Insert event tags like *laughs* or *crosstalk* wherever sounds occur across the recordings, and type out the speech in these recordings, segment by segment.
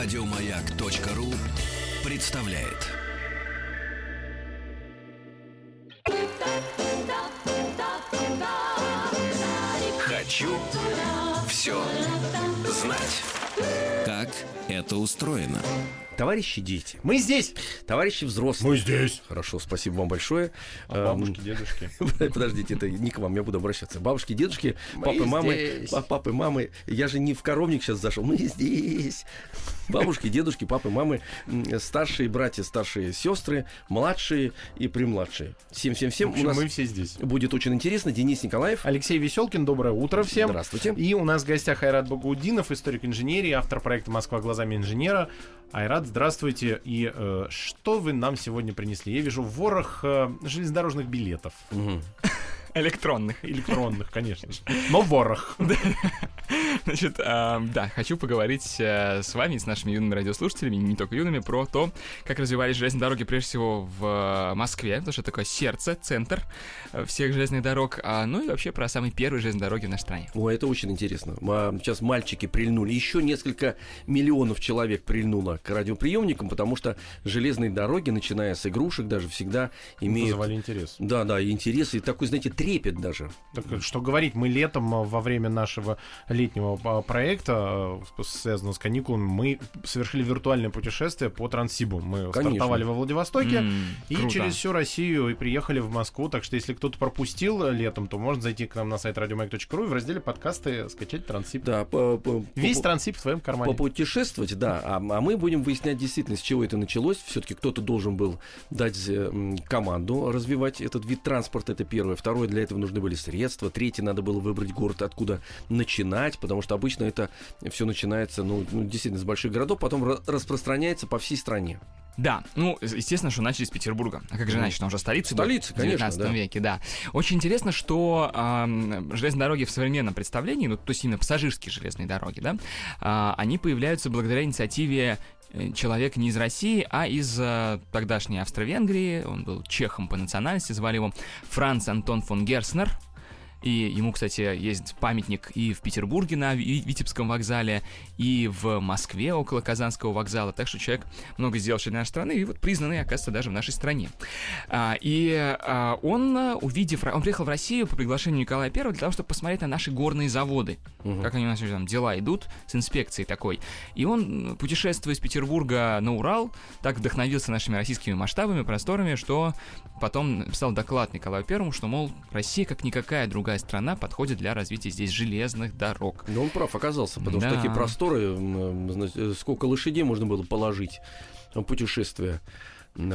Радиомаяк.ру представляет. Хочу все знать. Как это устроено? Товарищи дети, мы здесь. Товарищи взрослые. Мы здесь. Хорошо, спасибо вам большое. А Эм, бабушки, дедушки. *laughs* Подождите, это не к вам, я буду обращаться. Бабушки, дедушки, Мы папы, мамы, здесь. папы, мамы. Я же не в коровник сейчас зашел. Мы здесь. Бабушки, дедушки, папы, мамы, старшие братья, старшие сестры, младшие и премладшие. Всем, всем, всем. У нас мы все здесь. будет очень интересно. Денис Николаев. Алексей Веселкин, доброе утро всем. Здравствуйте. И у нас в гостях Айрат Багаудинов, историк инженерии, автор проекта «Москва глазами инженера». Айрат, здравствуйте. И э, что вы нам сегодня принесли? Я вижу ворох э, железнодорожных билетов. Мгм. Электронных. Электронных, конечно же. Но ворох. Значит, а, да, хочу поговорить э, с вами, с нашими юными радиослушателями, не только юными, про то, как развивались железные дороги, прежде всего, в э, Москве, потому что это такое сердце, центр э, всех железных дорог, а, ну и вообще про самые первые железные дороги в нашей стране. Ой, это очень интересно. Сейчас мальчики прильнули. Еще несколько миллионов человек прильнуло к радиоприемникам, потому что железные дороги, начиная с игрушек, даже всегда имеют... Вызывали интерес. Да, да, и интерес, и такой, знаете, трепет даже. Так, что говорить, мы летом э, во время нашего летнего э, проекта, э, связанного с каникулами, мы совершили виртуальное путешествие по Транссибу. Мы Конечно. стартовали во Владивостоке М, и круто. через всю Россию и приехали в Москву. Так что если кто-то пропустил летом, то может зайти к нам на сайт радиомаяк.ру и в разделе подкасты скачать Транссиб. Да, по- по- Весь Транссиб в твоем кармане. попутешествовать, да, а, а мы будем выяснять действительно, с чего это началось. Все-таки кто-то должен был дать э, команду развивать этот вид транспорта, это первое. Второе, для этого нужны были средства. Третье, надо было выбрать город, откуда начинать, потому что обычно это все начинается, ну, ну, действительно, с больших городов, потом ра- распространяется по всей стране. Да, ну, естественно, что начали с Петербурга. А как же иначе? Там уже столица столица, в конечно, 19 да. веке, да. Очень интересно, что ам, железные дороги в современном представлении, ну, то есть именно пассажирские железные дороги, да, а, они появляются благодаря инициативе э, человека не из России, а из э, тогдашней Австро-Венгрии. Он был чехом по национальности, звали его Франц Антон фон Герснер. И ему, кстати, есть памятник и в Петербурге на Ви- Витебском вокзале, и в Москве около Казанского вокзала. Так что человек много сделал для нашей страны, и вот признанный, оказывается, даже в нашей стране. А, и а, он, увидев... Он приехал в Россию по приглашению Николая I для того, чтобы посмотреть на наши горные заводы. Мгм. Как они у нас там дела идут с инспекцией такой. И он, путешествуя из Петербурга на Урал, так вдохновился нашими российскими масштабами, просторами, что потом написал доклад Николаю Первому, что, мол, Россия, как никакая другая страна, подходит для развития здесь железных дорог. Но он прав оказался, потому что Да. такие просторы, значит, э, сколько лошадей можно было положить м,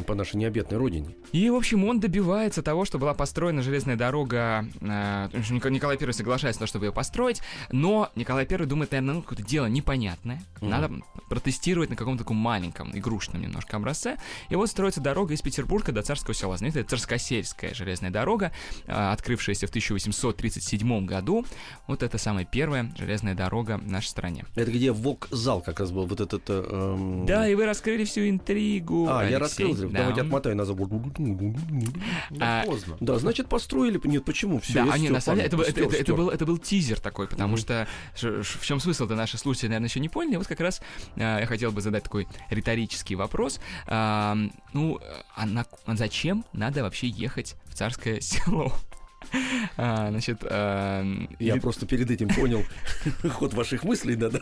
по нашей необъятной родине. И, в общем, он добивается того, что была построена железная дорога. э, Николай I соглашается на то, чтобы ее построить, но Николай I думает, наверное, ну, какое-то дело непонятное. Мгм. Надо протестировать на каком-то таком маленьком, игрушечном немножко образце. И вот строится дорога из Петербурга до Царского села. Это Царскосельская железная дорога, э, открывшаяся в 1837 году. Вот это самая первая железная дорога в нашей стране. Это где вокзал как раз был, вот этот... э, эм, Да, и вы раскрыли всю интригу. А, я Алексей. Раскрыл, Да. давайте отмотаю назад. Да, поздно. Да, значит, построили. Нет, почему? Все, да, а не, на самом деле, это, был- это, это- это был, это был тизер такой, потому что в чем смысл-то наши слушатели, наверное, еще не поняли. Вот как раз а, я хотел бы задать такой риторический вопрос. Ну, а зачем надо вообще ехать в царское *laughs* село? *laughs* А, значит, а, Я или- просто перед этим понял *laughs* ход ваших мыслей, да, *laughs* да.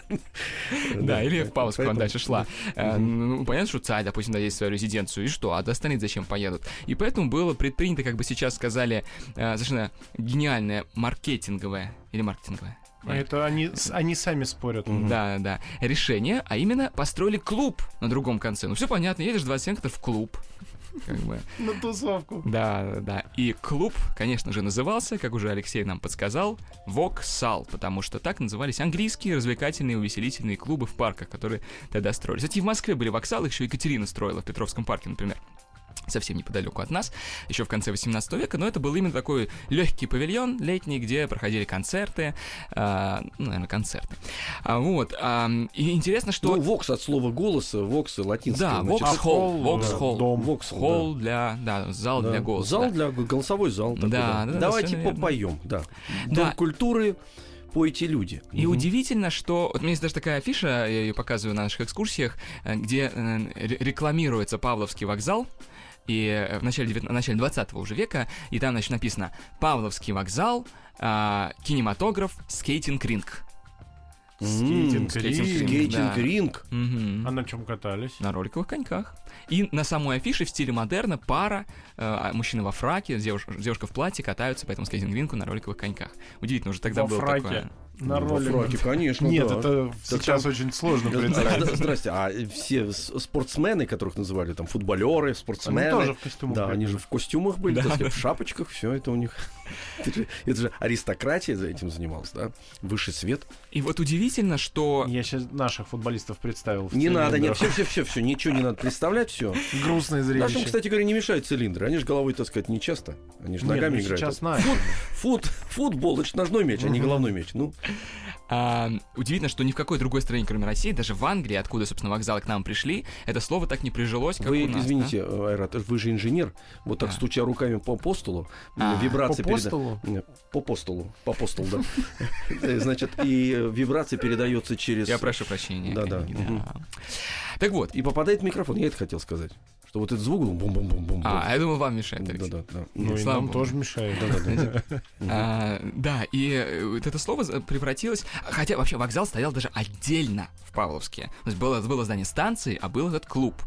Да, или в паузу, когда Поэтому- дальше шла. Э, Мгм. Ну, понятно, что царь, допустим, да, есть свою резиденцию, и что? А до остальных зачем поедут? И поэтому было предпринято, как бы сейчас сказали, э, совершенно гениальное маркетинговое или маркетинговое. А Это они, они сами спорят. Мгм. Да, да. Решение, а именно построили клуб на другом конце. Ну, все понятно, едешь 27 км в клуб. Как бы. *laughs* На тусовку. Да, да. И клуб, конечно же, назывался, как уже Алексей нам подсказал, Воксал, потому что так назывались английские развлекательные и увеселительные клубы в парках, которые тогда строились. Кстати, в Москве были воксалы, еще Екатерина строила в Петровском парке, например совсем неподалеку от нас, еще в конце 18 века, но это был именно такой легкий павильон летний, где проходили концерты, а, ну, наверное, концерты. А, вот, а, и интересно, что... Ну, вокс от слова голоса, вокс латинский. да, вокс-холл, вокс-холл, дом. Вокс, холл для, да, зал да. для голоса. Зал да. для голосовой зал. такой, Да, да, да, Давайте попоем, да. Да. Дом культуры по эти люди. И удивительно, что... Вот у меня есть даже такая афиша, я ее показываю на наших экскурсиях, э, где э, ре- рекламируется Павловский вокзал, и э, в начале, в начале 20 уже века, и там, значит, написано «Павловский вокзал, а, кинематограф, скейтинг-ринг». М, Скейтинг, скейтинг, ринг. да. Скейтинг-ринг. Мгм. А на чем катались? На роликовых коньках. И на самой афише в стиле модерна пара, э, мужчина во фраке, девуш- девушка в платье катаются по этому скейтинг-ринку на роликовых коньках. Удивительно, уже тогда Во было фраке. такое. На Ну, роли. фраке, конечно, Нет, да. это Так сейчас там- очень сложно представить. Здрасте, а все спортсмены, которых называли там футболеры, спортсмены, Они тоже в костюмах да, они же в костюмах были, Да, сказать, в шапочках, все это у них. *laughs* Это же, это же аристократия за этим занималась, да? Высший свет. И вот удивительно, что... Я сейчас наших футболистов представил. в Не надо, нет, все, все, все, все, ничего не надо представлять, все. Грустное Нашим, зрелище. кстати говоря, не мешают цилиндры. Они же головой, так сказать, не часто. Они же Нет, ногами ну играют. сейчас на. Фут, футбол, это же ножной мяч, а не головной мяч. Ну, А, удивительно, что ни в какой другой стране, кроме России, даже в Англии, откуда, собственно, вокзалы к нам пришли, это слово так не прижилось, как вы, у нас. извините, э, Айрат, вы же инженер. Вот так Да. стуча руками по постулу, А, вибрации По переда- постулу? Нет, По постулу. По постулу, да. *laughs* Э, Значит, и э, вибрация передается через... Да? Я прошу прощения. Да-да. Так вот. И попадает в микрофон. Я это хотел сказать. Что вот этот звук бум-бум-бум-бум. А, я думал, вам мешает. да, Алексей. да, да. Ну и нам тоже мешает. *laughs* А, да, и э, вот это слово превратилось... Хотя вообще вокзал стоял даже отдельно в Павловске. То есть было здание станции, а был этот клуб.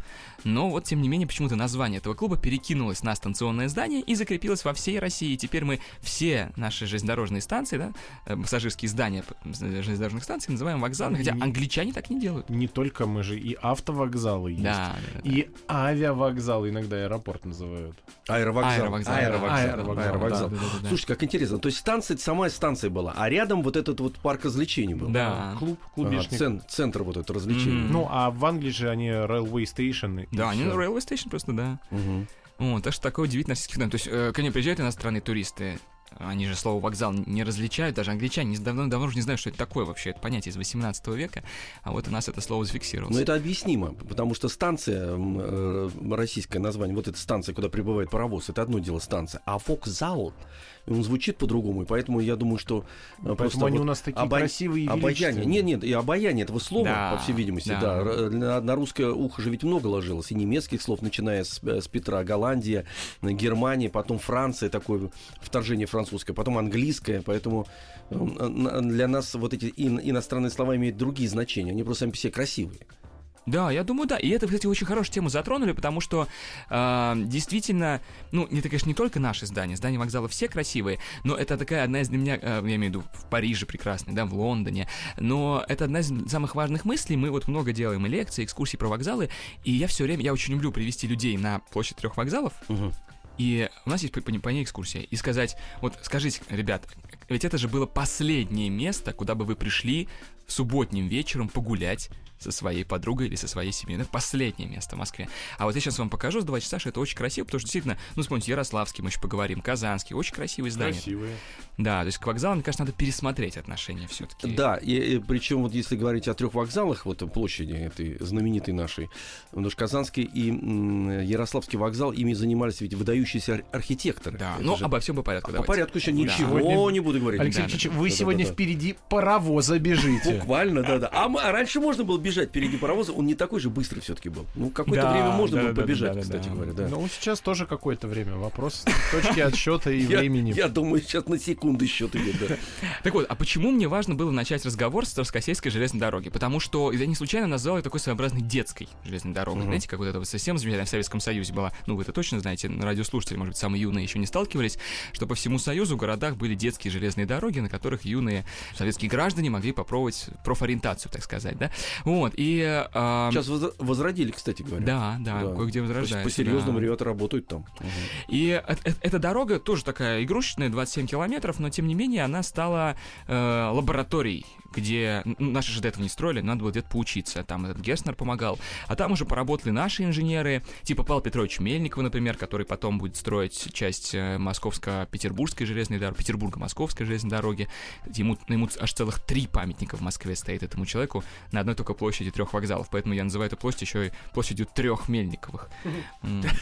Но вот, тем не менее, почему-то название этого клуба перекинулось на станционное здание и закрепилось во всей России. И теперь мы все наши железнодорожные станции, да, э, пассажирские здания железнодорожных станций называем вокзалами, хотя И- англичане так не делают. Не только мы же, и автовокзалы есть. Да, да, да. И авиавокзалы иногда аэропорт называют. Аэровокзал. Аэровокзал, Аэровокзал. Аэровокзал. Аэровокзал, да, да, да, да. Слушайте, как интересно. То есть станция, сама станция была, а рядом вот этот вот парк развлечений был. Да. Клуб, Ага, клубешник. цен- центр вот этот развлечений. Мгм. Ну, а в Англии же они railway station. Да, они на. Railway Station просто, да. Мгм. Вот, так что такое удивительное российский феномен. То есть, э, к ним приезжают иностранные туристы, они же слово вокзал не различают, даже англичане не- давно, давно уже не знают, что это такое вообще, это понятие из 18 века, а вот у нас это слово зафиксировалось. Но это объяснимо, потому что станция, э, российское название, вот эта станция, куда прибывает паровоз, это одно дело станция, а вокзал, он звучит по-другому, и поэтому я думаю, что э, просто Поэтому они вот у нас такие обо- красивые и Обаяние. Нет, нет, и обаяние этого слова, Да, по всей видимости, да. да. На, на русское ухо же ведь много ложилось. И немецких слов, начиная с, э, с Петра, Голландия, э, Германия, потом Франция, такое вторжение французское, потом английское. Поэтому для нас вот эти ин- иностранные слова имеют другие значения. Они просто сами по себе красивые. Да, я думаю, да. И это, кстати, очень хорошую тему затронули, потому что э, действительно, ну, это, конечно, не только наши здания, здания вокзала все красивые, но это такая одна из для меня, э, я имею в виду в Париже прекрасный, да, в Лондоне, но это одна из самых важных мыслей. Мы вот много делаем и лекций, экскурсий про вокзалы, и я все время, я очень люблю привести людей на площадь трех вокзалов, и у нас есть по, по, по ней экскурсия. И сказать, вот скажите, ребят, ведь это же было последнее место, куда бы вы пришли субботним вечером погулять со своей подругой или со своей семьей. Это последнее место в Москве. А вот я сейчас вам покажу с два часа, что это очень красиво, потому что действительно, ну, вспомните, Ярославский мы еще поговорим, Казанский, очень красивые здания. Красивые. Да, то есть к вокзалам, мне кажется, надо пересмотреть отношения все-таки. Да, и, причем вот если говорить о трех вокзалах, вот площади этой знаменитой нашей, потому что Казанский и м, Ярославский вокзал, ими занимались ведь выдающиеся ар- архитекторы. Да, Это но же- обо всем по порядку. по давайте. порядку еще Да. ничего Сегодня- не буду говорить. Алексей Да, Алексеевич, да, вы да, сегодня да, да. впереди паровоза бежите. Буквально, да, да. А, а раньше можно было бежать впереди паровоза, он не такой же быстрый все-таки был. Ну, какое-то Да, время можно да, было да, побежать, да, кстати да. говоря, да. Ну, сейчас тоже какое-то время. Вопрос точки отсчета и *laughs* времени. я думаю, сейчас на секунды счет идет, да. *laughs* Так вот, а почему мне важно было начать разговор с Троскосейской железной дороги? Потому что я не случайно назвал ее такой своеобразной детской железной дорогой. Знаете, как вот эта вот система замечательная в Советском Союзе была. Ну, вы это точно знаете, радиослушатели, может быть, самые юные еще не сталкивались, что по всему Союзу в городах были детские железные дороги, на которых юные советские граждане могли попробовать профориентацию, так сказать, да? Вот, и... а, Сейчас возродили, кстати говоря. Да, да, Да. кое-где возрождается. По-серьезному да. ребята работают там. И э- э- эта дорога тоже такая игрушечная, 27 километров, но тем не менее она стала э, лабораторией где ну, наши же до этого не строили, надо было где-то поучиться. Там этот Герстнер помогал. А там уже поработали наши инженеры, типа Павел Петрович Мельникова, например, который потом будет строить часть э, Московско-Петербургской железной дороги, Петербурга-Московской железной дороги. Ему, ему аж целых три памятника в Москве стоит этому человеку на одной только площади трех вокзалов. Поэтому я называю эту площадь еще и площадью трех Мельниковых. *laughs*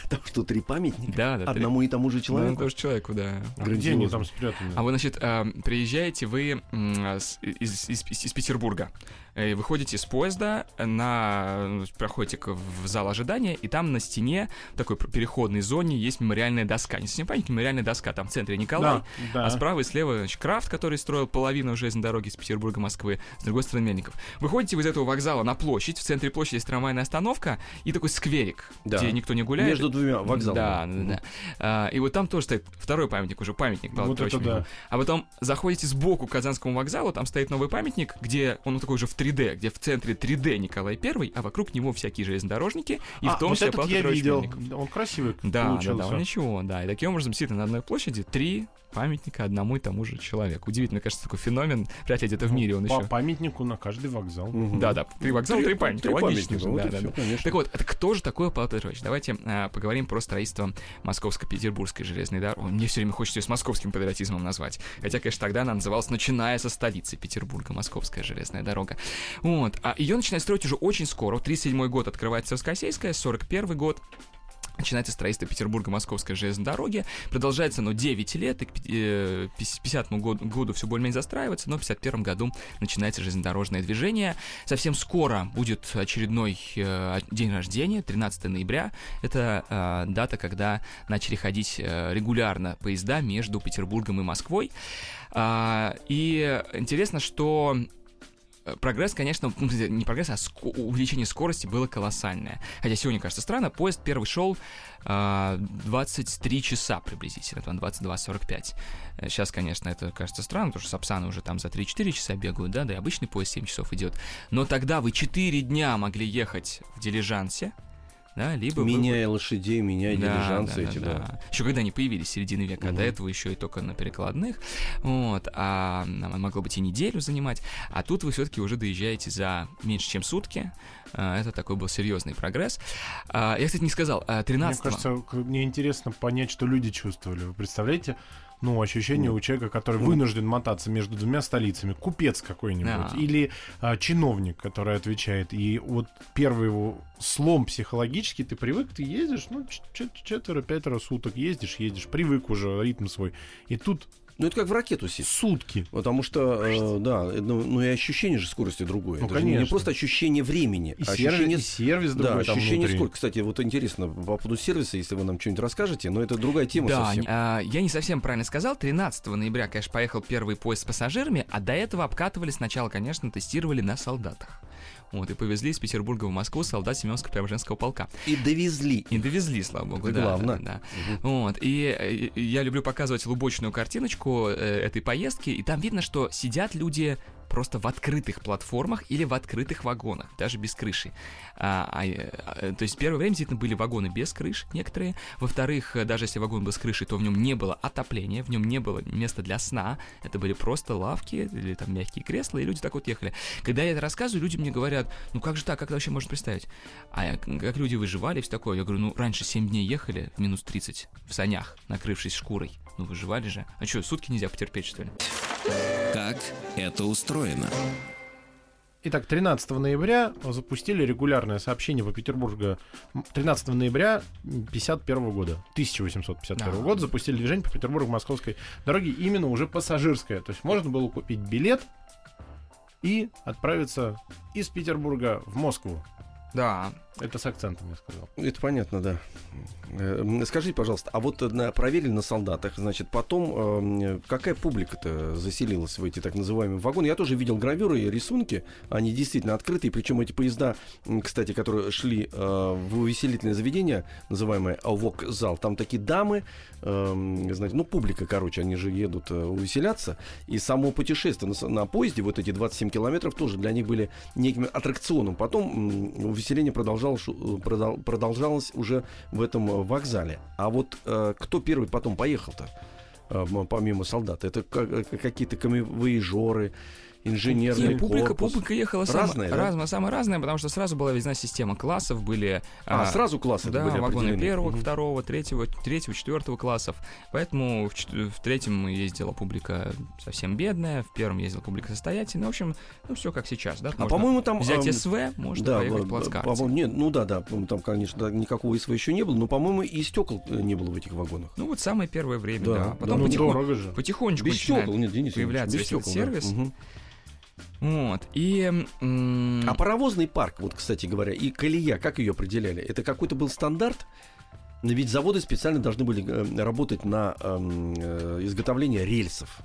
Там что, три памятника? Да, да. Одному и тому же Ну, человеку? тоже человеку, да. А где они там спрятаны? А вы, значит, э, приезжаете вы м, с- из, из- из Петербурга, э, выходите из поезда, на, проходите в зал ожидания, и там на стене, в такой переходной зоне, есть мемориальная доска. Не совсем памятник, мемориальная доска. Там в центре Николай, Да, да. а справа и слева значит, Крафт, который строил половину железной дороги с Петербурга Москвы, с другой стороны Мельников. Выходите вы из этого вокзала на площадь, в центре площади есть трамвайная остановка и такой скверик, Да. где никто не гуляет. Между двумя вокзалами. Да, да, да. А, и вот там тоже стоит второй памятник, уже памятник Павлу Вот это да. А потом заходите сбоку к Казанскому вокзалу, там стоит новый памятник, где он такой уже в 3D, где в центре 3D Николай Первый, а вокруг него всякие железнодорожники, и А, в том вот числе Павел я Петрович видел. Мельников. Он красивый Да, да, получился. да, он ничего, да. И таким образом, действительно, на одной площади три памятника одному и тому же человеку. Удивительно, кажется, такой феномен. Вряд ли где-то в мире он По еще. памятнику на каждый вокзал. Да, да, три вокзала, три, памятника. Три Логично памятника, же, вот да, конечно. Так вот, это кто же такой Павел Петрович? Давайте а, поговорим про строительство Московско-Петербургской железной дороги. Мне все время хочется ее с московским патриотизмом назвать. Хотя, конечно, тогда она называлась «Начиная со столицы Петербурга, Московская железная дорога». Вот. А ее начинают строить уже очень скоро. 37 год открывается Царскосельская, 41 год Начинается строительство Петербурга-Московской железной дороги. Продолжается оно 9 лет, и к пи- э, пи- 50 году, году все более-менее застраивается, но в 51 году начинается железнодорожное движение. Совсем скоро будет очередной э, день рождения, 13 ноября. Это э, дата, когда начали ходить э, регулярно поезда между Петербургом и Москвой. А, и интересно, что прогресс, конечно, ну, не прогресс, а ско- увеличение скорости было колоссальное. Хотя сегодня кажется странно, поезд первый шел а, 23 часа приблизительно, там 22.45. Сейчас, конечно, это кажется странно, потому что Сапсаны уже там за 3-4 часа бегают, да, да и обычный поезд 7 часов идет. Но тогда вы 4 дня могли ехать в дилижансе, да, либо вы- Меняя лошадей, меняя да, дилижансы да, эти, да, да. да. Еще когда они появились, середины века, а Мгм. до этого еще и только на перекладных. Вот, а могло быть и неделю занимать. А тут вы все-таки уже доезжаете за меньше, чем сутки. А, Это такой был серьезный прогресс. А, Я, кстати, не сказал, а, 13 Мне кажется, мне интересно понять, что люди чувствовали. Вы представляете? Ну, ощущение у человека, который вынужден мотаться между двумя столицами. Купец какой-нибудь. Да. Или а, чиновник, который отвечает. И вот первый его слом психологический, ты привык, ты ездишь, ну, четверо-пятеро суток ездишь, едешь, привык уже, ритм свой. И тут Ну, это как в ракету сесть. сутки. Потому что, э, да, ну, ну и ощущение же скорости другое. Ну, Это же не конечно. просто ощущение времени, И, а сервис, ощущение... и сервис Да, другой там ощущение внутри. сколько. Кстати, вот интересно, по поводу сервиса, если вы нам что-нибудь расскажете, но это другая тема Да, совсем. не- а, я не совсем правильно сказал. 13 ноября, конечно, поехал первый поезд с пассажирами, а до этого обкатывали сначала, конечно, тестировали на солдатах. Вот, и повезли из Петербурга в Москву солдат Семенского-Преображенского полка. И довезли. И довезли, слава богу, Это да, главное. да, да. Вот, и э, я люблю показывать лубочную картиночку э, этой поездки, и там видно, что сидят люди просто в открытых платформах или в открытых вагонах, даже без крыши. А, а, э, то есть первое время действительно были вагоны без крыш некоторые. Во-вторых, э, даже если вагон был с крышей, то в нем не было отопления, в нем не было места для сна. Это были просто лавки или там мягкие кресла, и люди так вот ехали. Когда я это рассказываю, люди мне говорят, ну как же так, как это вообще можно представить? А я- как люди выживали, все такое? Я говорю, ну раньше 7 дней ехали, в минус 30, в санях, накрывшись шкурой. Ну выживали же. А что, сутки нельзя потерпеть, что ли? Как это устроено? Итак, 13 ноября запустили регулярное сообщение по Петербургу. 13 ноября 51 года, 1851 Да. года запустили движение по Петербургу-Московской дороге именно уже пассажирское. То есть можно было купить билет и отправиться из Петербурга в Москву. Да. Это с акцентом я сказал. Это понятно, да. Э, Скажите, пожалуйста, а вот э, на- проверили на солдатах, значит, потом э, какая публика-то заселилась в эти так называемые вагоны? Я тоже видел гравюры и рисунки, они действительно открытые, причем эти поезда, кстати, которые шли э, в увеселительное заведение, называемое ВОК-зал, там такие дамы, э, знаете, ну, публика, короче, они же едут э, увеселяться, и само путешествие на поезде, вот эти 27 километров, тоже для них были неким аттракционом. Потом м, увеселение продолжалось, продол- продолжалось уже в этом э, вокзале. А вот э, кто первый потом поехал-то? э, помимо солдат, это ка- э, какие-то камевоежоры инженерный Нет, публика, корпус. публика ехала Разная, да? разная, самая разная, потому что сразу была видна система классов, были... А, сразу классы Да, были вагоны первого, Мгм. второго, третьего, третьего, четвертого классов. Поэтому в, в третьем ездила публика совсем бедная, в первом ездила публика состоятельная. В общем, ну все как сейчас, да? А Можно по-моему, там... взять ам, СВ, можно да, поехать плацкарте. по-моему, нет, ну да, да, там, конечно, да, никакого ИСВ еще не было, но, по-моему, и стекол э, не было в этих вагонах. Ну вот самое первое время, Да, да. да. Потом Ну, потихоньку, дорого же. потихонечку Без начинает стекол, нет, Денис появляться без стекол, да. сервис. Вот. И... А паровозный парк, вот, кстати говоря, и колея, как ее определяли? Это какой-то был стандарт? Ведь заводы специально должны были э, работать на эм, э, изготовление рельсов.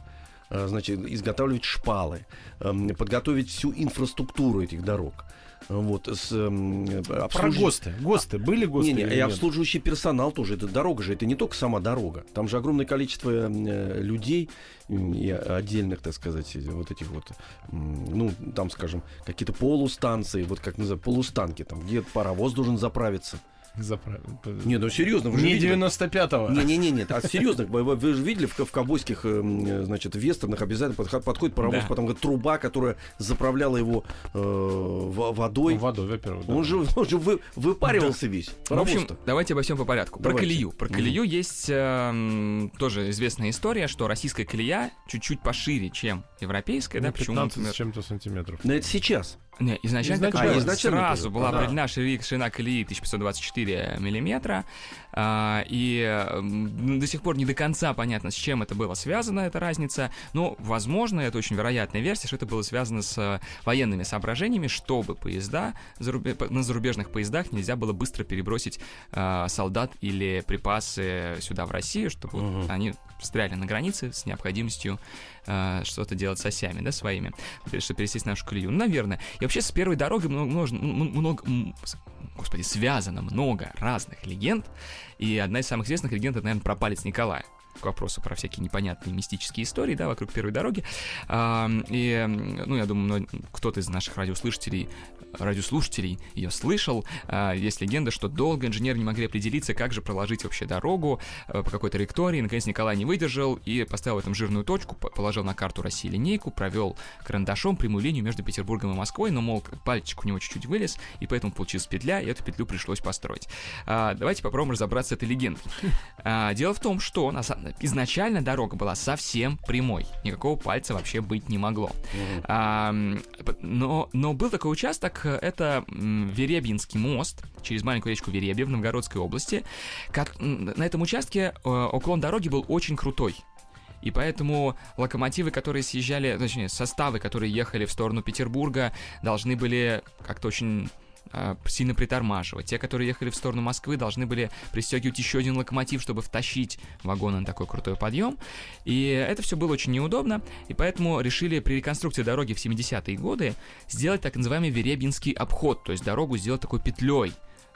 Э, Значит, изготавливать шпалы, эм, подготовить всю инфраструктуру этих дорог. Вот, с, эм, э, Про обслужи- ГОСТы. ГОСТы. Были ГОСТы Не, не, и обслуживающий персонал тоже. Это дорога же, это не только сама дорога. Там же огромное количество э, людей и отдельных, так сказать, вот этих вот, ну, там, скажем, какие-то полустанции, вот как называют, полустанки, там, где паровоз должен заправиться. Заправ- Не, ну серьезно, вы же Не видели? 95-го. Не-не-не, нет, а серьезно, вы, вы- же видели в, в ковбойских, э, м, э, значит, вестернах обязательно подход- подходит паровоз, Да. потом говорит, труба, которая заправляла его э, во- водой. Ну, водой, во-первых. да. Он же, он же вы- выпаривался весь. В общем, давайте обо всем по порядку. Про Давайте. колею. Про колею есть эм, тоже известная история, что российская колея чуть-чуть пошире, чем европейская, да, Ну, почему, 15 например, с чем-то сантиметров. Но это сейчас. Не, изначально, Изначально. такая А, изначально сразу была Да. определена шири- ширина колеи 1524 миллиметра, а, и до сих пор не до конца понятно, с чем это было связано, эта разница, но, возможно, это очень вероятная версия, что это было связано с э, военными соображениями, чтобы поезда на зарубежных поездах нельзя было быстро перебросить а, солдат или припасы сюда, в Россию, чтобы Мгм. они встряли на границе с необходимостью а, что-то делать с осями, да, своими, чтобы пересесть на нашу колею. Ну, наверное. И вообще с первой дорогой много, много, много господи, связано много разных легенд. И одна из самых известных легенд, это, наверное, про палец Николая к вопросу про всякие непонятные мистические истории, да, вокруг первой дороги. И, ну, я думаю, кто-то из наших радиослушателей радиослушателей ее слышал. А, Есть легенда, что долго инженеры не могли определиться, как же проложить вообще дорогу э, по какой-то траектории. Наконец Николай не выдержал и поставил в этом жирную точку, по- положил на карту России линейку, провел карандашом прямую линию между Петербургом и Москвой, но, мол, пальчик у него чуть-чуть вылез, и поэтому получилась петля, и эту петлю пришлось построить. А, Давайте попробуем разобраться с этой легендой. А, Дело в том, что изначально дорога была совсем прямой. Никакого пальца вообще быть не могло. Но, но был такой участок, это Веребьинский мост через маленькую речку Веребья в Новгородской области. Как, на этом участке э, уклон дороги был очень крутой. И поэтому локомотивы, которые съезжали, точнее, составы, которые ехали в сторону Петербурга, должны были как-то очень сильно притормаживать. Те, которые ехали в сторону Москвы, должны были пристегивать еще один локомотив, чтобы втащить вагоны на такой крутой подъем. И это все было очень неудобно, и поэтому решили при реконструкции дороги в 70-е годы сделать так называемый Веребьинский обход, то есть дорогу сделать такой петлей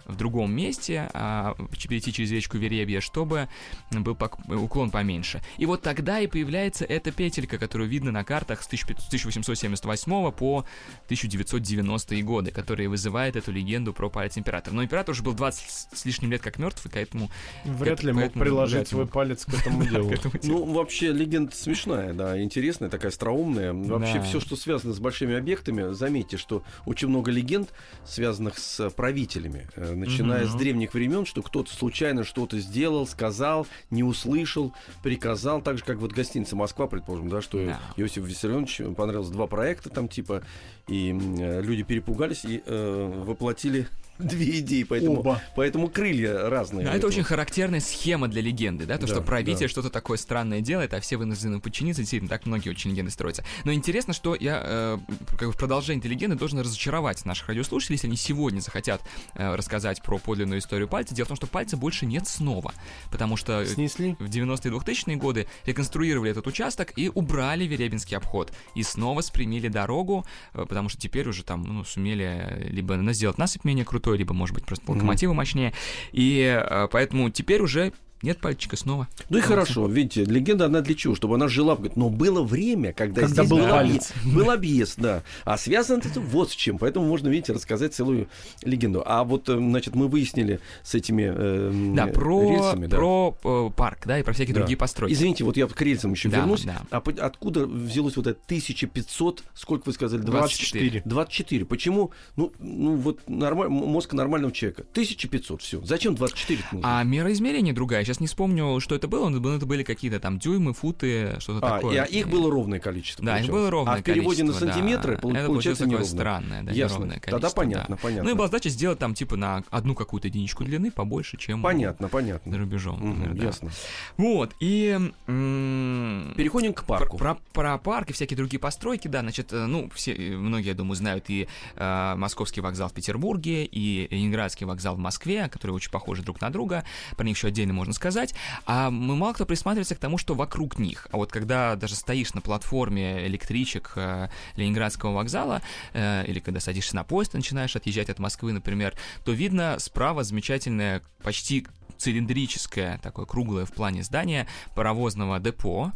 в другом месте, а, перейти через речку Веребья, чтобы был пок- уклон поменьше. И вот тогда и появляется эта петелька, которую видно на картах с 1500 с 1878 по 1990 годы, которая вызывает эту легенду про палец императора. Но император уже был 20 с- лишним лет как мертв, и поэтому... Вряд ли мог приложить свой палец к *laughs* этому делу. Ну, вообще, легенда смешная, да, интересная, такая остроумная. Вообще, все, что связано с большими объектами, заметьте, что очень много легенд, связанных с правителями, начиная с Мгм. древних времен, что кто-то случайно что-то сделал, сказал, не услышал, приказал, так же, как вот гостиница Москва, предположим, да, что Да. Иосиф Виссарионович понравилось два проекта там, типа, и э, люди перепугались и э, воплотили *laughs* две идеи, поэтому, Оба. поэтому крылья разные. Да, это очень характерная схема для легенды, да, то, Да, что правитель да. что-то такое странное делает, а все вынуждены подчиниться, действительно, так многие очень легенды строятся. Но интересно, что я, э, как бы в продолжении этой легенды должен разочаровать наших радиослушателей, если они сегодня захотят э, рассказать про подлинную историю пальца. Дело в том, что пальца больше нет снова, потому что... Снесли? в 90-е и 2000-е годы реконструировали этот участок и убрали Веребинский обход. И снова спрямили дорогу, э, потому что теперь уже там ну, сумели э, либо на- сделать насыпь менее крутой, либо, может быть, просто локомотивы мощнее. И э, поэтому теперь уже Нет пальчика снова. Ну и хорошо, видите, легенда она для чего? Чтобы она жила. говорит, Но было время, когда, Когда здесь был палец. объезд, был объезд, да. А связано это вот с чем. Поэтому можно, видите, рассказать целую легенду. А вот, э, значит, мы выяснили с этими э, Да, про, рельсами, да. про э, парк, да, и про всякие Да. другие постройки. Извините, вот я к рельсам еще Да, вернусь. да. А откуда взялось вот это 1500, сколько вы сказали? 20? 24. 24. Почему? Ну, ну вот нормаль... мозг нормального человека. 1500, все. Зачем 24 нужно? А мероизмерение другая. Сейчас не вспомню, что это было, но это были какие-то там дюймы, футы, что-то А, такое. и- а их было ровное количество. Да, их было ровное А в переводе на количество, да. сантиметры пол- это получается такое странное, да, Ясно. неровное Тогда количество, понятно, да. понятно. Ну и была задача сделать там типа на одну какую-то единичку длины побольше, чем Понятно, за понятно. рубежом. Мгм, например, да. Ясно. Вот, и... м, Переходим к парку. Про, про парк и всякие другие постройки, да, значит, э, ну, все, э, многие, я думаю, знают и э, Московский вокзал в Петербурге, и Ленинградский вокзал в Москве, которые очень похожи друг на друга, про них еще отдельно можно сказать, а мы мало кто присматривается к тому, что вокруг них, а вот когда даже стоишь на платформе электричек э, Ленинградского вокзала, э, или когда садишься на поезд и начинаешь отъезжать от Москвы, например, то видно справа замечательное, почти цилиндрическое, такое круглое в плане здание паровозного депо,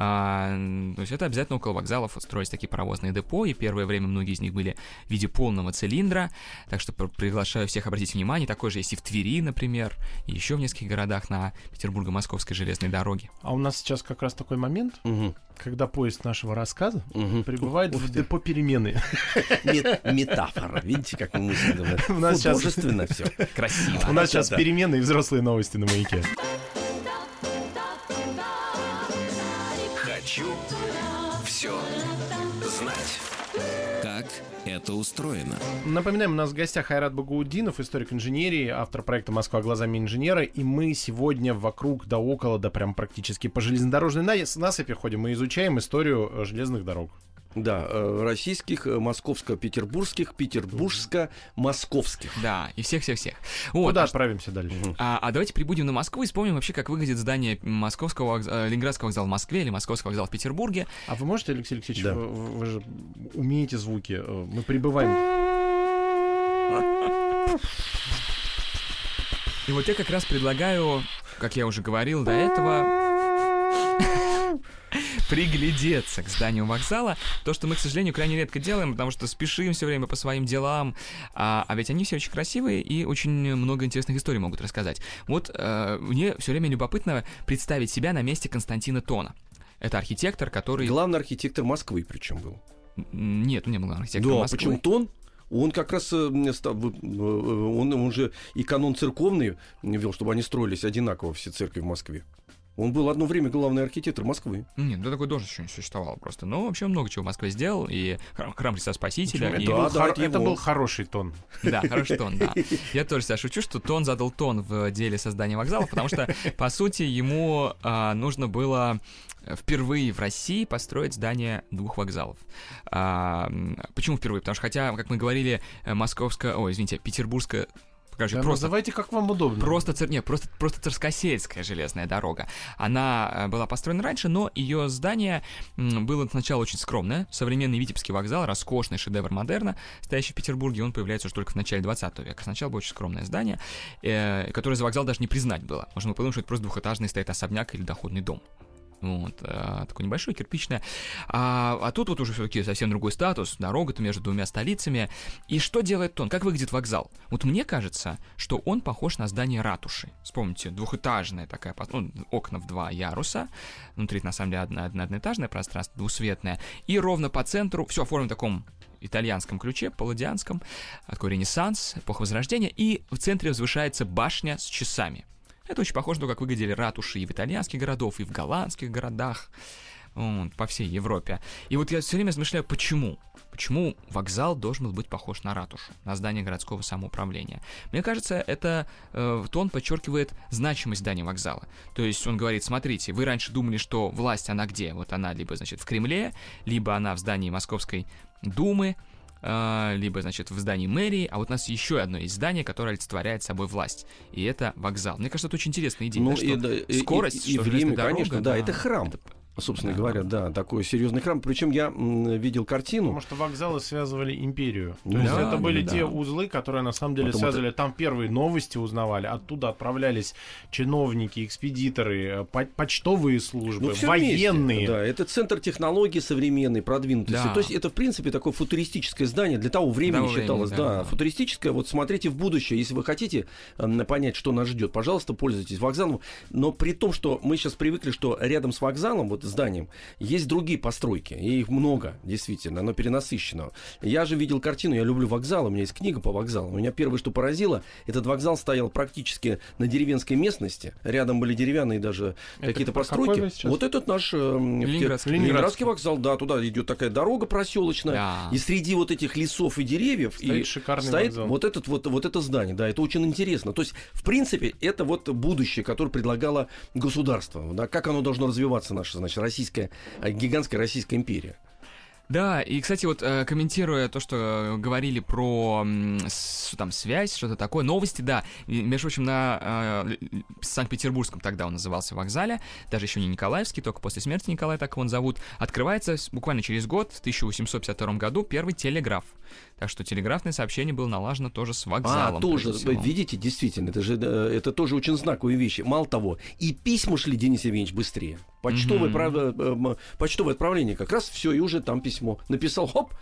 а, то есть это обязательно около вокзалов строить такие паровозные депо, и первое время многие из них были в виде полного цилиндра, так что пр- приглашаю всех обратить внимание, такое же есть и в Твери, например, и еще в нескольких городах на Петербурго-Московской железной дороге. А у нас сейчас как раз такой момент, Мгм, когда поезд нашего рассказа мгм. прибывает Ух в ты. депо перемены. *laughs* Мет- Метафора. Видите, как мы мыслим? У нас сейчас- Художественно все. Красиво. У нас сейчас перемены и взрослые новости на маяке. Хочу все знать. Как это устроено? Напоминаем, у нас в гостях Айрат Багаудинов, историк инженерии, автор проекта «Москва глазами инженера». И мы сегодня вокруг да около, да прям практически по железнодорожной нас- насыпи ходим. Мы изучаем историю э, железных дорог. Да, э, российских, э, московско-петербургских, петербургско-московских. Да, и всех-всех-всех. Вот, Куда а отправимся дальше? А, а давайте прибудем на Москву и вспомним вообще, как выглядит здание Московского вокз- э, Ленинградского вокзала в Москве или Московского вокзала в Петербурге. А вы можете, Алексей Алексеевич, Да. вы, вы же умеете звуки. Мы прибываем. И вот я как раз предлагаю, как я уже говорил до этого, приглядеться к зданию вокзала. То, что мы, к сожалению, крайне редко делаем, потому что спешим все время по своим делам. А, а ведь они все очень красивые и очень много интересных историй могут рассказать. Вот э, мне все время любопытно представить себя на месте Константина Тона. Это архитектор, который... Главный архитектор Москвы причем был. Нет, он не был архитектором Да, Москвы. почему Тон? Он как раз, э, э, он, он же и канон церковный вел, чтобы они строились одинаково, все церкви в Москве. Он был одно время главный архитектор Москвы. Нет, ну такой должность еще не существовало просто. Но вообще много чего в Москве сделал. И храм, храм Христа Спасителя. Это, и- был, Да, да, хор- это его. был хороший тон. Да, хороший тон, да. *laughs* Я тоже себя шучу, что тон задал тон в деле создания вокзала, потому что, по сути, ему а, нужно было впервые в России построить здание двух вокзалов. А, почему впервые? Потому что, хотя, как мы говорили, э, московская, ой, извините, петербургская, короче, Да, просто называйте как вам удобно. Просто, цер... нет, просто, просто Царскосельская железная дорога. Она э, была построена раньше, но ее здание было сначала очень скромное. Современный Витебский вокзал, роскошный шедевр модерна, стоящий в Петербурге, он появляется уже только в начале 20 века. Сначала было очень скромное здание, э, которое за вокзал даже не признать было. Можно было подумать, что это просто двухэтажный стоит особняк или доходный дом. Вот, э, такое небольшое, кирпичное. А, а тут вот уже все-таки совсем другой статус, дорога-то между двумя столицами. И что делает он? Как выглядит вокзал? Вот мне кажется, что он похож на здание ратуши. Вспомните, двухэтажная такая, ну, окна в два яруса, внутри на самом деле одно- одноэтажное пространство, двусветное, и ровно по центру, все оформлено в таком итальянском ключе, палладианском, такой ренессанс, эпоха Возрождения, и в центре возвышается башня с часами. Это очень похоже на то, как выглядели ратуши и в итальянских городах, и в голландских городах, по всей Европе. И вот я все время размышляю, почему? Почему вокзал должен был быть похож на ратушу, на здание городского самоуправления? Мне кажется, это э, тон подчеркивает значимость здания вокзала. То есть он говорит, смотрите, вы раньше думали, что власть, она где? Вот она либо, значит, в Кремле, либо она в здании Московской Думы, либо, значит, в здании мэрии, а вот у нас еще одно есть здание, которое олицетворяет собой власть, и это вокзал. Мне кажется, это очень интересная идея, Ну, да, что и, да, и- скорость, и, и что время, железная дорога, конечно, да, это храм. это собственно Да. говоря, да, такой серьезный храм. Причем я м, видел картину. Потому что вокзалы связывали империю. То Ну есть да, это были да. те узлы, которые на самом деле Потом связывали. Там первые новости узнавали, оттуда отправлялись чиновники, экспедиторы, э, по- почтовые службы, Ну, всё вместе. военные. Да, это центр технологий современной, продвинутости. Да. То есть это, в принципе, такое футуристическое здание для того времени Того времени, считалось. да, да, да. футуристическое. Вот смотрите в будущее. Если вы хотите понять, что нас ждет, пожалуйста, пользуйтесь вокзалом. Но при том, что мы сейчас привыкли, что рядом с вокзалом, вот зданием, есть другие постройки. И их много, действительно. Оно перенасыщено. Я же видел картину, я люблю вокзал, у меня есть книга по вокзалам. У меня первое, что поразило, этот вокзал стоял практически на деревенской местности. Рядом были деревянные даже какие-то постройки. Вот этот наш э, Ленинградский. Ленинградский вокзал, да, туда идет такая дорога проселочная. Да. И среди вот этих лесов и деревьев Стоит и стоит вокзал. вот этот вот вот это здание, да, это очень интересно. То есть, в принципе, это вот будущее, которое предлагало государство, да, как оно должно развиваться наша, значит, российская э, гигантская Российская империя. Да, и, кстати, вот э, комментируя то, что говорили про там связь, что-то такое, новости, да, между прочим, на э, Санкт-Петербургском тогда он назывался вокзале, даже еще не Николаевский, только после смерти Николая так его зовут, открывается буквально через год, в 1852 году, первый телеграф. Так что телеграфное сообщение было налажено тоже с вокзалом. а, тоже, видите, действительно, это же э, это тоже очень знаковые вещи. Мало того, и письма шли, Денис Евгеньевич, быстрее. Почтовое, Мгм. правда, э, почтовое отправление как раз все, и уже там письмо. Написал, хоп,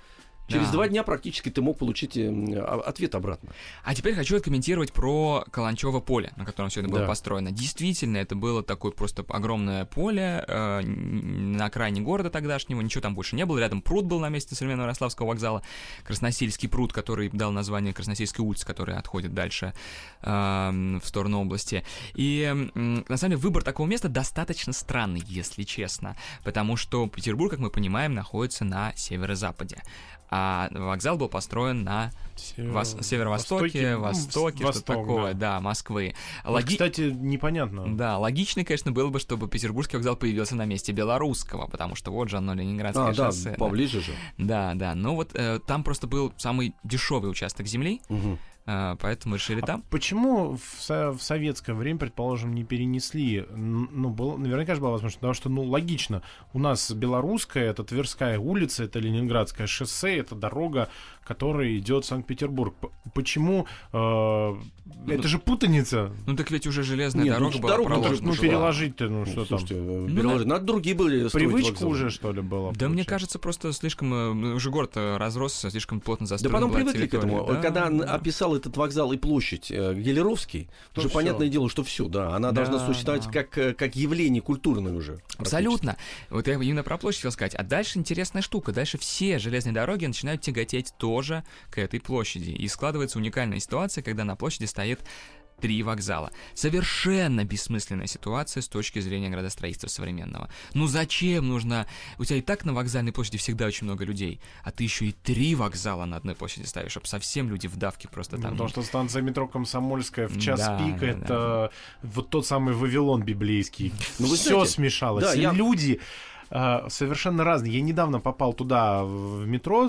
через Да. два дня практически ты мог получить э, м, а- ответ обратно. А теперь хочу откомментировать про Каланчево поле, на котором все это было Да. построено. Действительно, это было такое просто огромное поле э, на окраине города тогдашнего, ничего там больше не было. Рядом пруд был на месте современного Ярославского вокзала, Красносельский пруд, который дал название Красносельской улицы, которая отходит дальше э, в сторону области. И м, на самом деле выбор такого места достаточно странный, если честно, потому что Петербург, как мы понимаем, находится на северо-западе. А вокзал был построен на Север- Вос- северо-востоке, ну, востоке, восток, что такое, да. да, Москвы. Вот, Логи- Кстати, непонятно. Да, логично, конечно, было бы, чтобы Петербургский вокзал появился на месте белорусского, потому что вот же оно Ленинградское А, да, шоссе. да. поближе же. Да, да, но вот э, там просто был самый дешевый участок земли, Мгм. Э, поэтому решили А там. почему в, со- в советское время, предположим, не перенесли? Ну, было, наверняка же была возможность, потому что, ну, логично. У нас белорусская, это Тверская улица, это Ленинградское шоссе, это дорога, которая идет в Санкт-Петербург. Почему? э, это же путаница. Ну так ведь уже железная Нет, дорога ну, была дорогу Ну, тоже проложена. ну, была. переложить-то, ну, что там? Слушайте, э, Ну, Беларусь- надо другие были Привычка уже, что ли, была? Да, мне получается? кажется, просто слишком э, ну, уже город э, разросся, слишком плотно Да застроен. потом была привыкли к этому. Да, Когда да. описал этот вокзал и площадь э, Гелеровский, То уже всё. понятное дело, что все, да, она Да, должна существовать да. как, э, как явление культурное уже. Абсолютно. Вот я именно про площадь хотел сказать. А дальше интересная штука. Дальше все железные дороги начинают тяготеть тоже к этой площади. И складывается уникальная ситуация, когда на площади стоит три вокзала. Совершенно бессмысленная ситуация с точки зрения градостроительства современного. Ну зачем нужно... У тебя и так на вокзальной площади всегда очень много людей, а ты еще и три вокзала на одной площади ставишь, чтобы совсем люди в давке просто Ну, там... потому что станция метро Комсомольская в час Да, пик да, это вот тот самый Вавилон библейский. Ну, Все смешалось. да, И я- Люди совершенно разные. Я недавно попал туда в метро.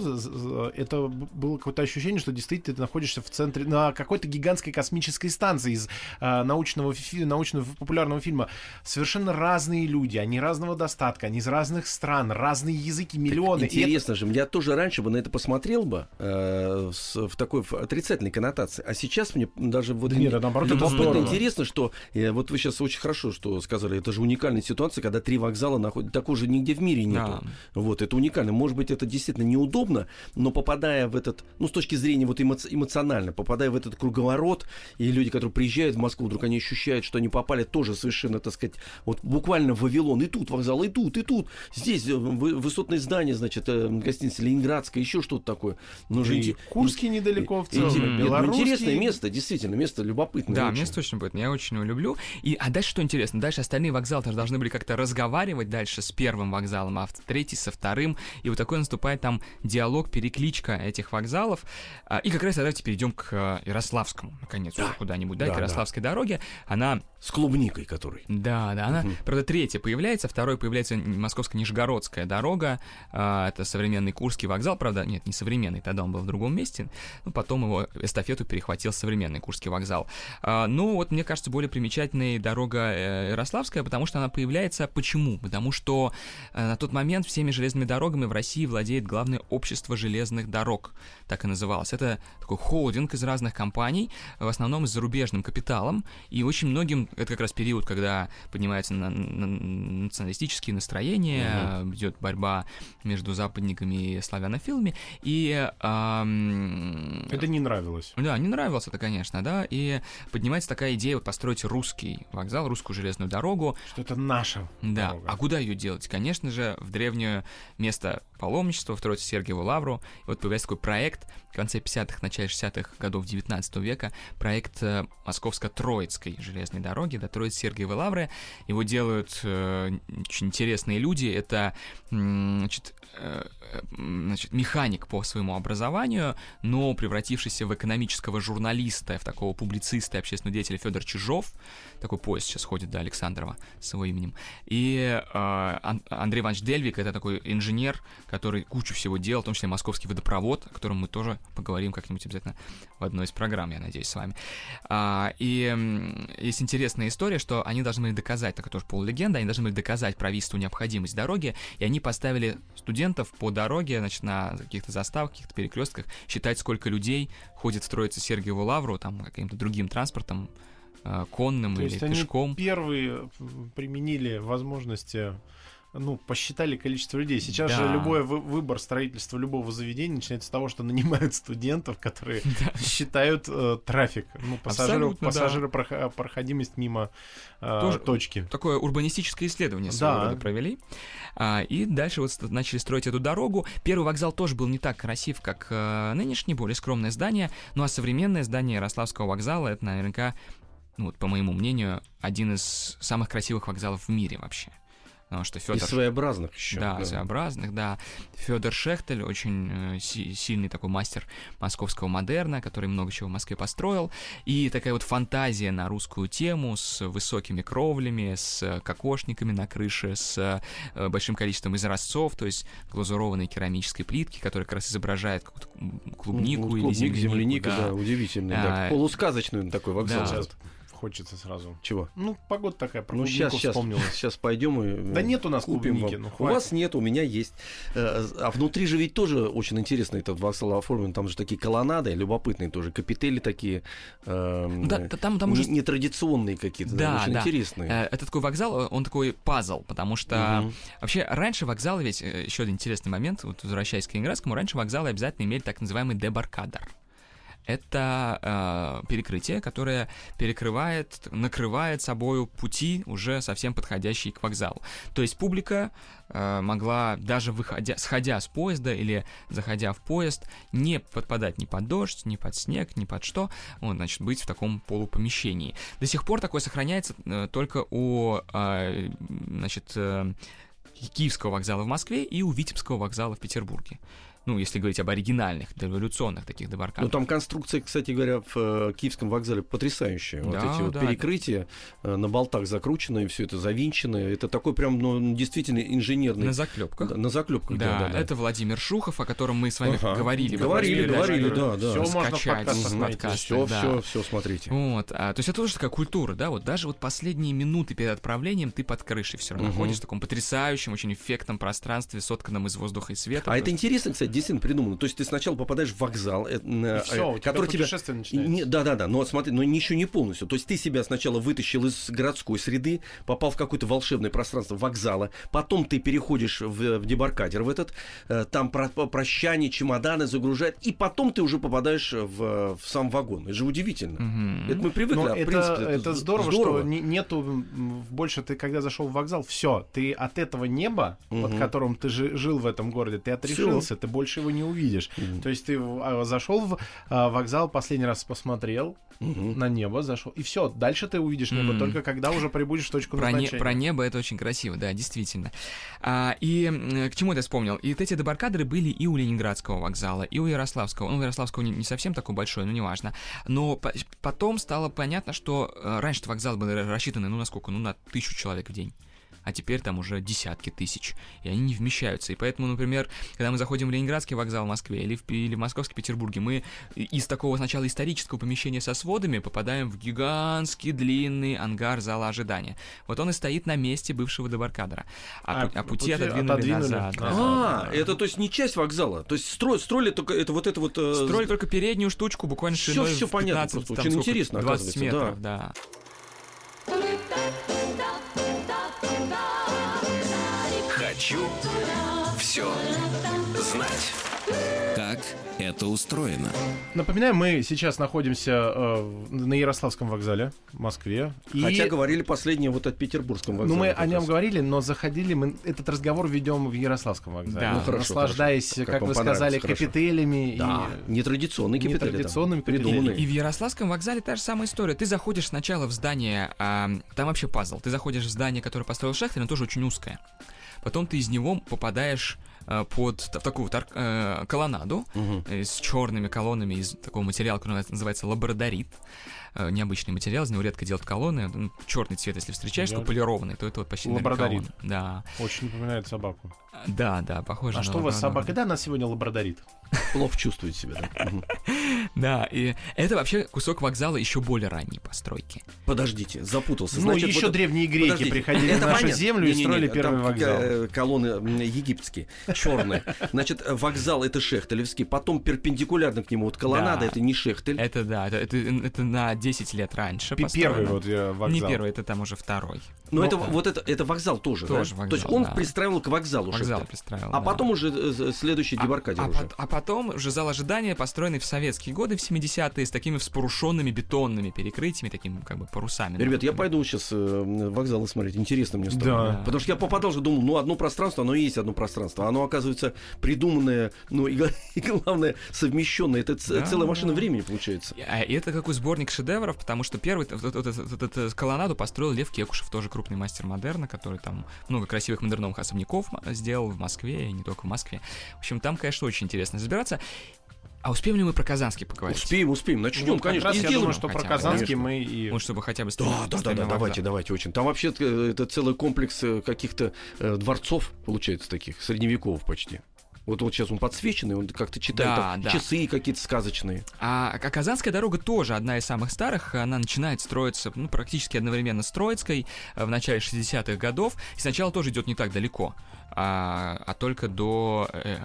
Это было какое-то ощущение, что действительно ты находишься в центре на какой-то гигантской космической станции из а, научного научного популярного фильма. Совершенно разные люди, они разного достатка, они из разных стран, разные языки, миллионы. И это- Интересно же, я тоже раньше бы на это посмотрел бы э, с- в такой в отрицательной коннотации, а сейчас мне даже вот Да нет, это наоборот, это здорово. интересно, что э, вот вы сейчас очень хорошо что сказали, это же уникальная ситуация, когда три вокзала находятся, такого же нигде в мире нету. Да. Вот, это уникально. Может быть, это действительно неудобно, но попадая в этот, ну, с точки зрения вот эмо- эмоционально, попадая в этот круговорот, и люди, которые приезжают в Москву, вдруг они ощущают, что они попали тоже совершенно, так сказать, вот буквально в Вавилон. И тут вокзал, и тут, и тут. Здесь э, вы- высотное здание, значит, э, гостиница Ленинградская, еще что-то такое. Ну, же И Курский недалеко в и- и- целом. нет, ну, интересное место, действительно, место любопытное. Да, очень. место точно будет. Я очень его люблю. И, а дальше что интересно? Дальше остальные вокзалы должны были как-то разговаривать дальше с первым вокзалом, а третий со вторым. И вот такой наступает там диалог, перекличка этих вокзалов. А, И как раз давайте перейдем к э, Ярославскому, наконец, уже куда-нибудь, да, Да, к да. Ярославской дороге. Она С клубникой, который. да, да, она, Мгм. правда, третья появляется, второй появляется Московско-Нижегородская дорога, а, это современный Курский вокзал, правда, нет, не современный, тогда он был в другом месте, но потом его эстафету перехватил современный Курский вокзал. А, ну, вот, мне кажется, более примечательной дорога э, Ярославская, потому что она появляется, почему? Потому что на тот момент всеми железными дорогами в России владеет главное общество железных дорог, так и называлось. Это такой холдинг из разных компаний, в основном с зарубежным капиталом, и очень многим, это как раз период, когда поднимаются на, на, националистические настроения, угу. идет борьба между западниками и славянофилами, и... Эм, это не нравилось. Да, не нравилось это, конечно, да, и поднимается такая идея вот построить русский вокзал, русскую железную дорогу. Что это наша Да, дорога. а куда ее делать? Конечно же, в древнее место паломничества, в Троице Сергиеву Лавру. И вот появляется такой проект в конце 50-х, начале 60-х годов 19 века, проект э, Московско-Троицкой железной дороги до Троицы Сергиевой Лавры. Его делают э, очень интересные люди. Это, значит, э, значит, механик по своему образованию, но превратившийся в экономического журналиста, в такого публициста и общественного деятеля Федор Чижов. Такой поезд сейчас ходит до Александрова с его именем. И э, Андрей Иванович Дельвик, это такой инженер, который кучу всего делал, в том числе московский водопровод, о котором мы тоже поговорим как-нибудь обязательно в одной из программ, я надеюсь, с вами. А, и есть интересная история, что они должны были доказать, так это тоже полулегенда, они должны были доказать правительству необходимость дороги, и они поставили студентов по дороге, значит, на каких-то заставках, каких-то перекрестках, считать, сколько людей ходит Троице Сергиеву Лавру, там, каким-то другим транспортом, а, конным То или есть пешком. Они первые применили возможности ну, посчитали количество людей. Сейчас да. же любой вы- выбор строительства любого заведения начинается с того, что нанимают *laughs* студентов, которые *laughs* да. считают э, трафик, ну, пассажиров, пассажиры да. проходимость мимо э, Тоже точки. Такое урбанистическое исследование да. провели. А, и дальше вот начали строить эту дорогу. Первый вокзал тоже был не так красив, как э, нынешний, более скромное здание. Ну а современное здание Ярославского вокзала это наверняка, ну, вот, по моему мнению, один из самых красивых вокзалов в мире вообще. Потому что Федор... И своеобразных еще. Да, да. своеобразных, да. Федор Шехтель, очень э, си- сильный такой мастер московского модерна, который много чего в Москве построил. И такая вот фантазия на русскую тему с высокими кровлями, с кокошниками на крыше, с э, большим количеством изразцов, то есть глазурованной керамической плитки, которая как раз изображает какую-то клубнику ну, или землянику. земляника, да, да удивительный, а, да, полусказочный такой вокзал. Да хочется сразу. Чего? Ну, погода такая, про ну, сейчас, сейчас, сейчас пойдем и Да нет у нас купим клубники, ну, У вас нет, у меня есть. Э, а внутри же ведь тоже очень интересно этот вокзал оформлен. Там же такие колоннады, любопытные тоже, капители такие. Э, да, там, там уже... Нетрадиционные какие-то, да, очень да. интересные. Э, это такой вокзал, он такой пазл, потому что угу. вообще раньше вокзалы, ведь еще один интересный момент, вот возвращаясь к Ленинградскому, раньше вокзалы обязательно имели так называемый дебаркадер это э, перекрытие, которое перекрывает, накрывает собою пути, уже совсем подходящие к вокзалу. То есть публика э, могла, даже выходя, сходя с поезда или заходя в поезд, не подпадать ни под дождь, ни под снег, ни под что, вот, значит, быть в таком полупомещении. До сих пор такое сохраняется э, только у, э, значит, э, Киевского вокзала в Москве и у Витебского вокзала в Петербурге ну, если говорить об оригинальных, революционных таких дебаркадах. Ну, там конструкция, кстати говоря, в э, Киевском вокзале потрясающая. Да, вот эти вот да. перекрытия э, на болтах закрученные, все это завинчено. Это такой прям, ну, действительно инженерный... На заклепках. Да, на заклепках, да, да, да, Это Владимир Шухов, о котором мы с вами ага. говорили. Говорили, говорили, да, да. Все можно в подкастах Все, да. все, все, смотрите. Вот, а, то есть это тоже такая культура, да, вот даже вот последние минуты перед отправлением ты под крышей все равно угу. ходишь в таком потрясающем, очень эффектном пространстве, сотканном из воздуха и света. А это интересно, кстати, действительно придумано. То есть ты сначала попадаешь в вокзал, э, э, все, который тебя... Не, да, да, да, но смотри, но еще не полностью. То есть ты себя сначала вытащил из городской среды, попал в какое-то волшебное пространство вокзала, потом ты переходишь в, в дебаркадер в этот, э, там про, прощание, чемоданы загружают, и потом ты уже попадаешь в, в сам вагон. Это же удивительно. Угу. Это мы привыкли, но а, это, принципе, это, это здорово, здорово, что нету больше ты когда зашел в вокзал, все, ты от этого неба, угу. под которым ты жил в этом городе, ты отрешился, Всё. ты больше его не увидишь. Mm-hmm. То есть ты а, зашел в а, вокзал, последний раз посмотрел mm-hmm. на небо, зашел, и все, дальше ты увидишь небо mm-hmm. только когда уже прибудешь в точку про назначения. Не, про небо это очень красиво, да, действительно. А, и к чему я вспомнил? И вот эти дебаркадеры были и у Ленинградского вокзала, и у Ярославского. Ну, у Ярославского не, не совсем такой большой, но неважно. Но по- потом стало понятно, что э, раньше вокзал был рассчитан, ну, на сколько? Ну, на тысячу человек в день а теперь там уже десятки тысяч, и они не вмещаются. И поэтому, например, когда мы заходим в Ленинградский вокзал в Москве или в, или в Московский Петербурге, мы из такого сначала исторического помещения со сводами попадаем в гигантский длинный ангар зала ожидания. Вот он и стоит на месте бывшего дебаркадера, а, А, пу- а пути, пути отодвинули, отодвинули назад. да. А, это то есть не часть вокзала. То есть строили, строили только это вот это вот. э, Строили только переднюю штучку, буквально Всё- шириной всё в понятно 15, просто, там очень сколько, интересно, 20 оказывается, метров, да. Хочу все знать. Как это устроено? Напоминаю, мы сейчас находимся э, на Ярославском вокзале в Москве. И- Хотя говорили последнее вот о Петербургском вокзале. Ну, мы о нем раз. говорили, но заходили мы этот разговор ведем в Ярославском вокзале. Да. Ну, хорошо, наслаждаясь, хорошо. Как как, вы сказали, хорошо. капителями Да, и нетрадиционные капитали. там, нетрадиционными придуманные. И в Ярославском вокзале та же самая история. Ты заходишь сначала в здание, а, там вообще пазл. Ты заходишь в здание, которое построил Шахтер, оно тоже очень узкое. Потом ты из него попадаешь а, под та- такую вот ар- э, колоннаду э, с черными колоннами из такого материала, который называется лабрадорит. Э, Необычный материал, из него редко делают колонны. черный цвет, если встречаешь, Я- то полированный, то это вот почти Лабрадорит. Да, Очень напоминает собаку. да, да, похоже А на что у вас с лабрадора. собакой? Да, она сегодня лабрадорит. Плохо чувствует себя, да. Да, и это вообще кусок вокзала еще более ранней постройки. Подождите, запутался. Ну, еще вот- древние греки Подождите, приходили это на нашу понятно. землю и Не-не-не, строили там первый вокзал. э, Колонны м, египетские, черные. Значит, э, вокзал это Шехтелевский, потом перпендикулярно к нему вот колоннада, Да. это не Шехтель. Это да, это, это, это на 10 лет раньше построено. Первый вот э, вокзал. Не первый, это там уже второй. Но ну, это да. вот это это вокзал тоже, да? Тоже То есть вокзал, он да. пристраивал к вокзалу Вокзал Шехтель. пристраивал. А да. потом уже э, следующий А- дебаркадер а, уже. пот- а потом уже зал ожидания, построенный в советские годы, в 70-е, с такими вспорушенными бетонными перекрытиями, такими как бы парусами. Ребят, я пойду сейчас вокзалы смотреть. Интересно мне стало. Да. Потому что я попадал же, думал, ну, одно пространство, оно и есть одно пространство. Оно, оказывается, придуманное, ну, и, *laughs* и главное, совмещенное. Это Да, целая машина да. времени получается. И- а это какой сборник шедевров, потому что первый вот, вот- вот- вот- вот эту колоннаду построил Лев Кекушев, тоже крупный мастер модерна, который там много красивых модерновых особняков сделал в Москве и не только в Москве. В общем, там, конечно, очень интересно разбираться. А успеем ли мы про Казанский поговорить? Успеем, успеем. Начнем, Ну, конечно. раз и я думаю, что про Казанский конечно. мы и... Ну, чтобы хотя бы Да, да, да, да, давайте, давайте, очень. Там вообще э, это целый комплекс э, каких-то э, дворцов, получается, таких, средневековых почти. Вот, вот сейчас он подсвеченный, он как-то читает Да, там да. часы какие-то сказочные. А, а Казанская дорога тоже одна из самых старых. Она начинает строиться ну, практически одновременно с Троицкой э, в начале 60-х годов. И сначала тоже идет не так далеко, а, а только до э,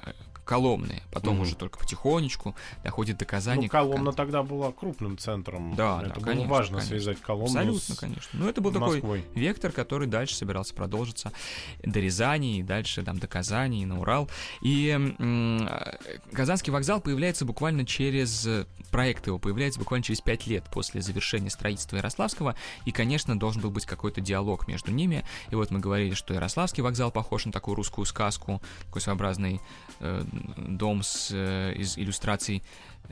Коломны. Потом Мгм. уже только потихонечку доходит до Казани. Ну, Коломна тогда была крупным центром. Да, Это да, было конечно, важно конечно. связать Коломну Абсолютно, с конечно. Ну, это был такой Москвой. вектор, который дальше собирался продолжиться до Рязани, и дальше там до Казани, и на Урал. И м, э, Казанский вокзал появляется буквально через... э, Проект его появляется буквально через пять лет после завершения строительства Ярославского, и, конечно, должен был быть какой-то диалог между ними. И вот мы говорили, что Ярославский вокзал похож на такую русскую сказку, такой своеобразный э, дом с, э, из иллюстраций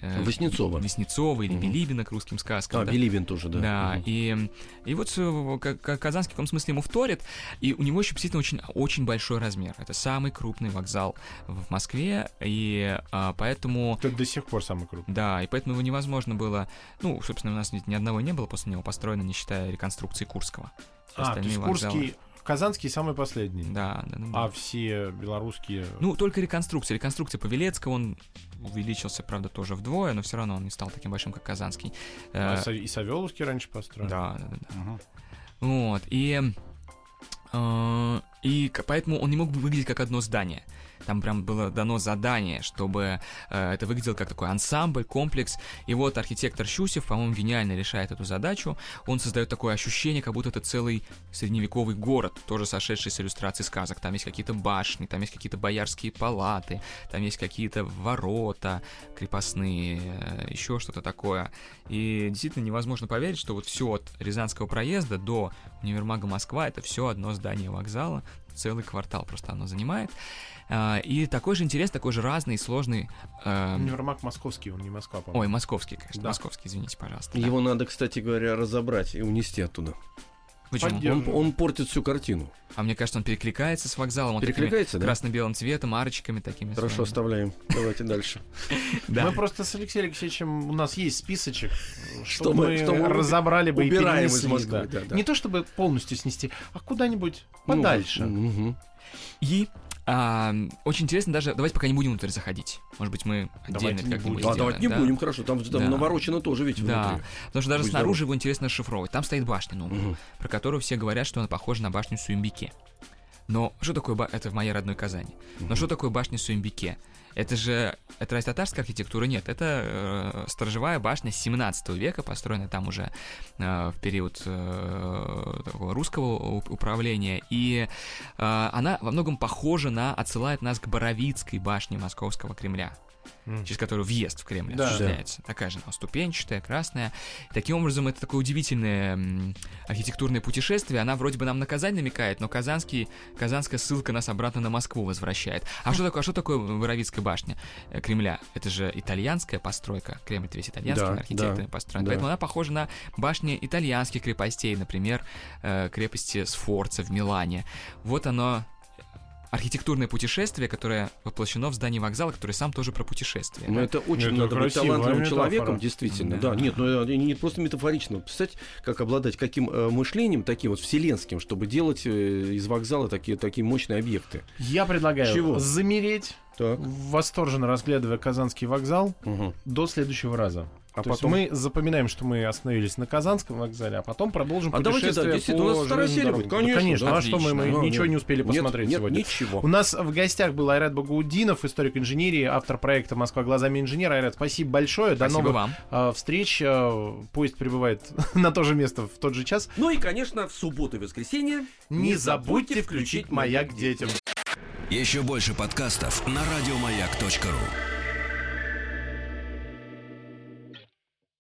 э, Васнецова. Васнецова или Мгм. Билибина к русским сказкам. А, да. Билибин тоже, да. Да, Мгм. и, и вот э, К- К- Казанский в каком смысле ему вторит, и у него еще действительно очень, очень большой размер. Это самый крупный вокзал в Москве, и а, поэтому... Это до сих пор самый крупный. Да, и поэтому его невозможно было... Ну, собственно, у нас ни, ни одного не было после него построено, не считая реконструкции Курского. А, то остальные есть вокзалы- Курский, Казанский самый последний. Да, да, да. да. А все белорусские... Ну, только реконструкция. Реконструкция Павелецкого, он увеличился, правда, тоже вдвое, но все равно он не стал таким большим, как Казанский. а Э, и Савеловский раньше построили. да, да, да. Мгм. Вот, и... э, И поэтому он не мог бы выглядеть как одно здание. Там прям было дано задание, чтобы э, это выглядело как такой ансамбль, комплекс. И вот архитектор Щусев, по-моему, гениально решает эту задачу. Он создает такое ощущение, как будто это целый средневековый город, тоже сошедший с иллюстраций сказок. Там есть какие-то башни, там есть какие-то боярские палаты, там есть какие-то ворота крепостные, э, еще что-то такое. И действительно невозможно поверить, что вот все от Рязанского проезда до универмага Москва это все одно здание вокзала, целый квартал просто оно занимает. А, И такой же интерес, такой же разный, сложный. эм, Универмаг московский, он не Москва, по-моему. Ой, московский, конечно, Да. московский, извините, пожалуйста. да. Его надо, кстати говоря, разобрать и унести оттуда. Почему? Он, он портит всю картину. А мне кажется, он перекликается с вокзалом. Он Перекликается, да? красно-белым цветом, арочками такими. Хорошо, своими. оставляем. Давайте дальше. *laughs* Да. Мы просто с Алексеем Алексеевичем, у нас есть списочек, Что мы- разобрали бы и перенесли. Не то чтобы полностью снести, а куда-нибудь Ну, подальше. И а, очень интересно даже, давайте пока не будем внутрь заходить. Может быть, мы отдельно Давайте как-нибудь будем. А, сделаем, давайте не да? будем, хорошо. Там, там Да. наворочено тоже ведь Да, внутри. потому что даже Будь снаружи здоров. его интересно расшифровывать. Там стоит башня новая, Мгм. про которую все говорят, что она похожа на башню Суимбике. Но что такое ба- это в моей родной Казани? Но что такое башня Суимбике? Это же это разве татарская архитектура? Нет, это э, сторожевая башня 17 века, построенная там уже э, в период э, такого русского управления. И э, она во многом похожа на, отсылает нас к Боровицкой башне Московского Кремля Через которую въезд в Кремль Да. осуществляется. Такая же она ступенчатая, красная. Таким образом, это такое удивительное архитектурное путешествие. Она вроде бы нам на Казань намекает, но казанский, казанская ссылка нас обратно на Москву возвращает. А что такое, а что такое Боровицкая башня э, Кремля? Это же итальянская постройка. Кремль весь итальянский, Да, архитекторы да, построен. да. Поэтому она похожа на башни итальянских крепостей, например, э, крепости Сфорца в Милане. Вот оно архитектурное путешествие, которое воплощено в здании вокзала, который сам тоже про путешествие. Ну, да? это очень Это надо быть талантливым метафора. человеком, действительно. Да. Да, нет, ну это не просто метафорично. Представьте, как обладать каким э, мышлением, таким вот вселенским, чтобы делать э, из вокзала такие, такие мощные объекты. Я предлагаю Чего? замереть, Так. восторженно разглядывая Казанский вокзал Мгм. до следующего раза. А То потом... мы запоминаем, что мы остановились на Казанском вокзале, а потом продолжим А давайте, да, путешествие действительно, по у нас вторая серия будет, конечно, Да, конечно. да. а что мы, мы Отлично. Ну, ничего нет. не успели посмотреть нет, сегодня? ничего. У нас в гостях был Айрат Багаудинов, историк инженерии, автор проекта «Москва глазами инженера». Айрат, спасибо большое. До Спасибо новых вам. а, встреч. А, Поезд прибывает *laughs* на то же место в тот же час. Ну и, конечно, в субботу и воскресенье Не забудьте включить «Маяк детям». Еще больше подкастов на радиомаяк.ру.